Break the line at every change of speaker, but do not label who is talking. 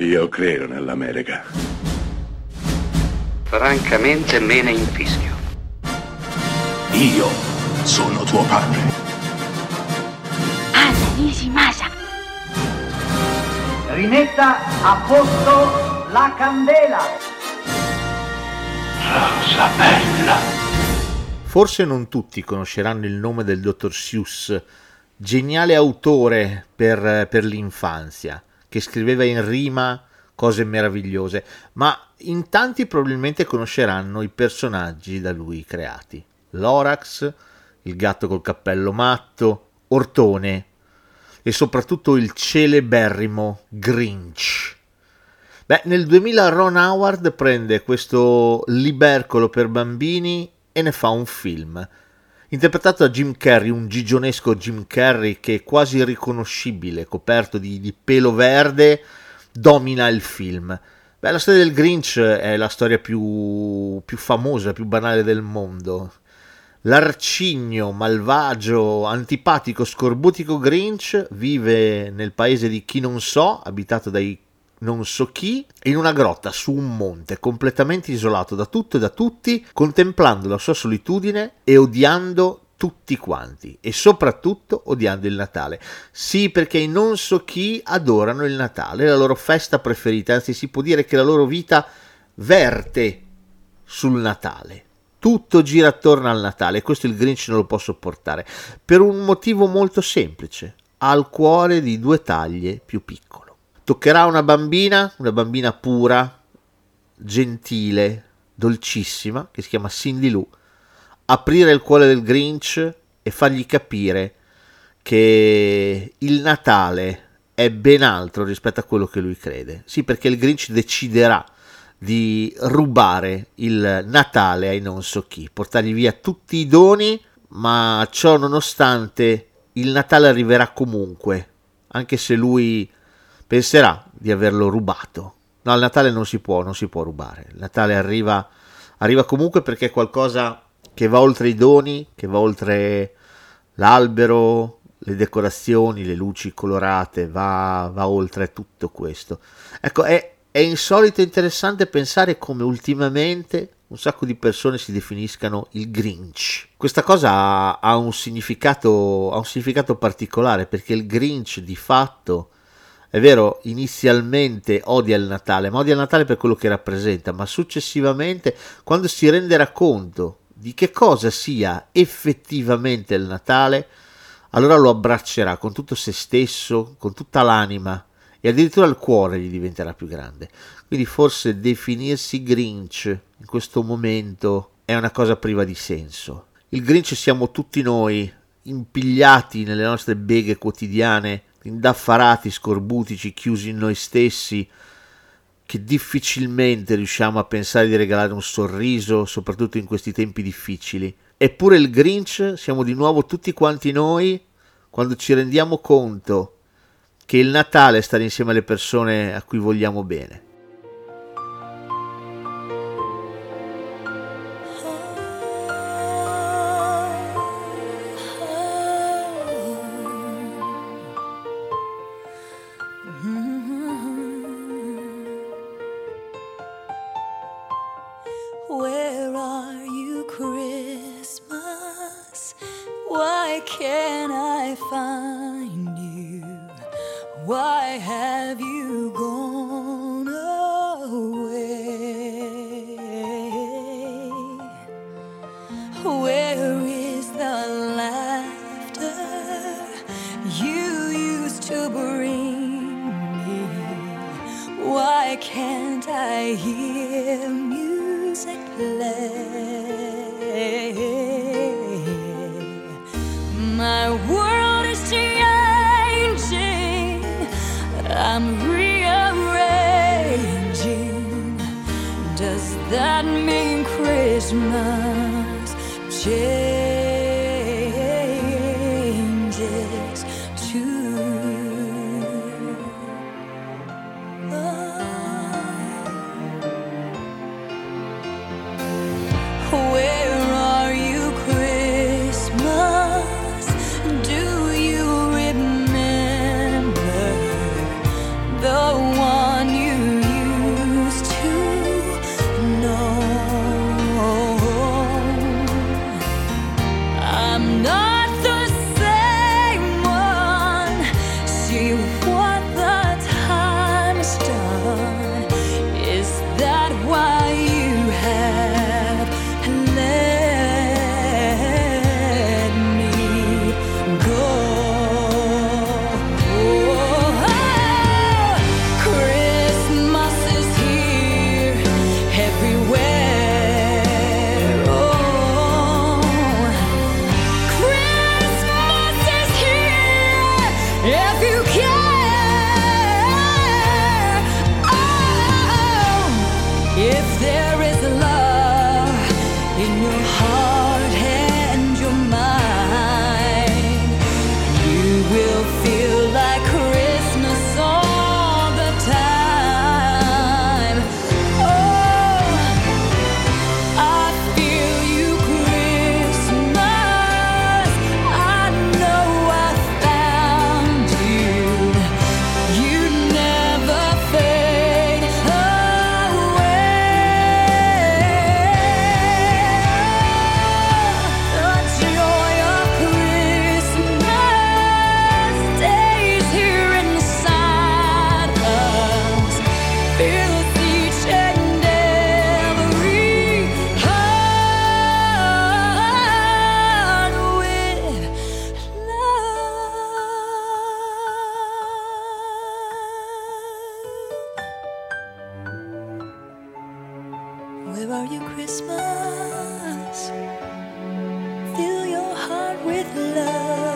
Io credo nell'America.
Francamente me ne infischio.
Io
sono tuo padre.
Anna Nishimasa.
Rimetta a posto la candela.
Rosa bella.
Forse non tutti conosceranno il nome del dottor Seuss, geniale autore per, per l'infanzia, che scriveva in rima cose meravigliose, ma in tanti probabilmente conosceranno i personaggi da lui creati. Lorax, il gatto col cappello matto, Ortone e soprattutto il celeberrimo Grinch. Beh, nel 2000 Ron Howard prende questo libercolo per bambini e ne fa un film. Interpretato da Jim Carrey, un gigionesco Jim Carrey che è quasi irriconoscibile, coperto di, di pelo verde, domina il film. Beh, la storia del Grinch è la storia più, più famosa, più banale del mondo. L'arcigno, malvagio, antipatico, scorbutico Grinch vive nel paese di chi non so, abitato dai non so chi, in una grotta su un monte, completamente isolato da tutto e da tutti, contemplando la sua solitudine e odiando tutti quanti e soprattutto odiando il Natale. Sì, perché i non so chi adorano il Natale, la loro festa preferita, anzi si può dire che la loro vita verte sul Natale. Tutto gira attorno al Natale questo il Grinch non lo può sopportare per un motivo molto semplice. Ha il cuore di due taglie più piccolo. Toccherà una bambina, una bambina pura, gentile, dolcissima, che si chiama Cindy Lou, aprire il cuore del Grinch e fargli capire che il Natale è ben altro rispetto a quello che lui crede. Sì, perché il Grinch deciderà di rubare il Natale ai non so chi, portargli via tutti i doni, ma ciò nonostante il Natale arriverà comunque, anche se lui penserà di averlo rubato. No, il Natale non si può, non si può rubare. Il Natale arriva, arriva comunque perché è qualcosa che va oltre i doni, che va oltre l'albero, le decorazioni, le luci colorate, va, va oltre tutto questo. Ecco, è, è insolito e interessante pensare come ultimamente un sacco di persone si definiscano il Grinch. Questa cosa ha, ha, un, significato, ha un significato particolare perché il Grinch di fatto è vero, inizialmente odia il Natale, ma odia il Natale per quello che rappresenta, ma successivamente, quando si renderà conto di che cosa sia effettivamente il Natale, allora lo abbraccerà con tutto se stesso, con tutta l'anima e addirittura il cuore gli diventerà più grande. Quindi forse definirsi Grinch in questo momento è una cosa priva di senso. Il Grinch siamo tutti noi, impigliati nelle nostre beghe quotidiane indaffarati, scorbutici, chiusi in noi stessi, che difficilmente riusciamo a pensare di regalare un sorriso, soprattutto in questi tempi difficili. Eppure il Grinch siamo di nuovo tutti quanti noi quando ci rendiamo conto che il Natale è stare insieme alle persone a cui vogliamo bene.
Where are you, Christmas? Why can't I find you? Why have you gone away? Where is the laughter you used to bring me? Why can't I hear music? music play. My world is changing. I'm rearranging. Does that mean Christmas? Change? Where are you, Christmas? Fill your heart with love.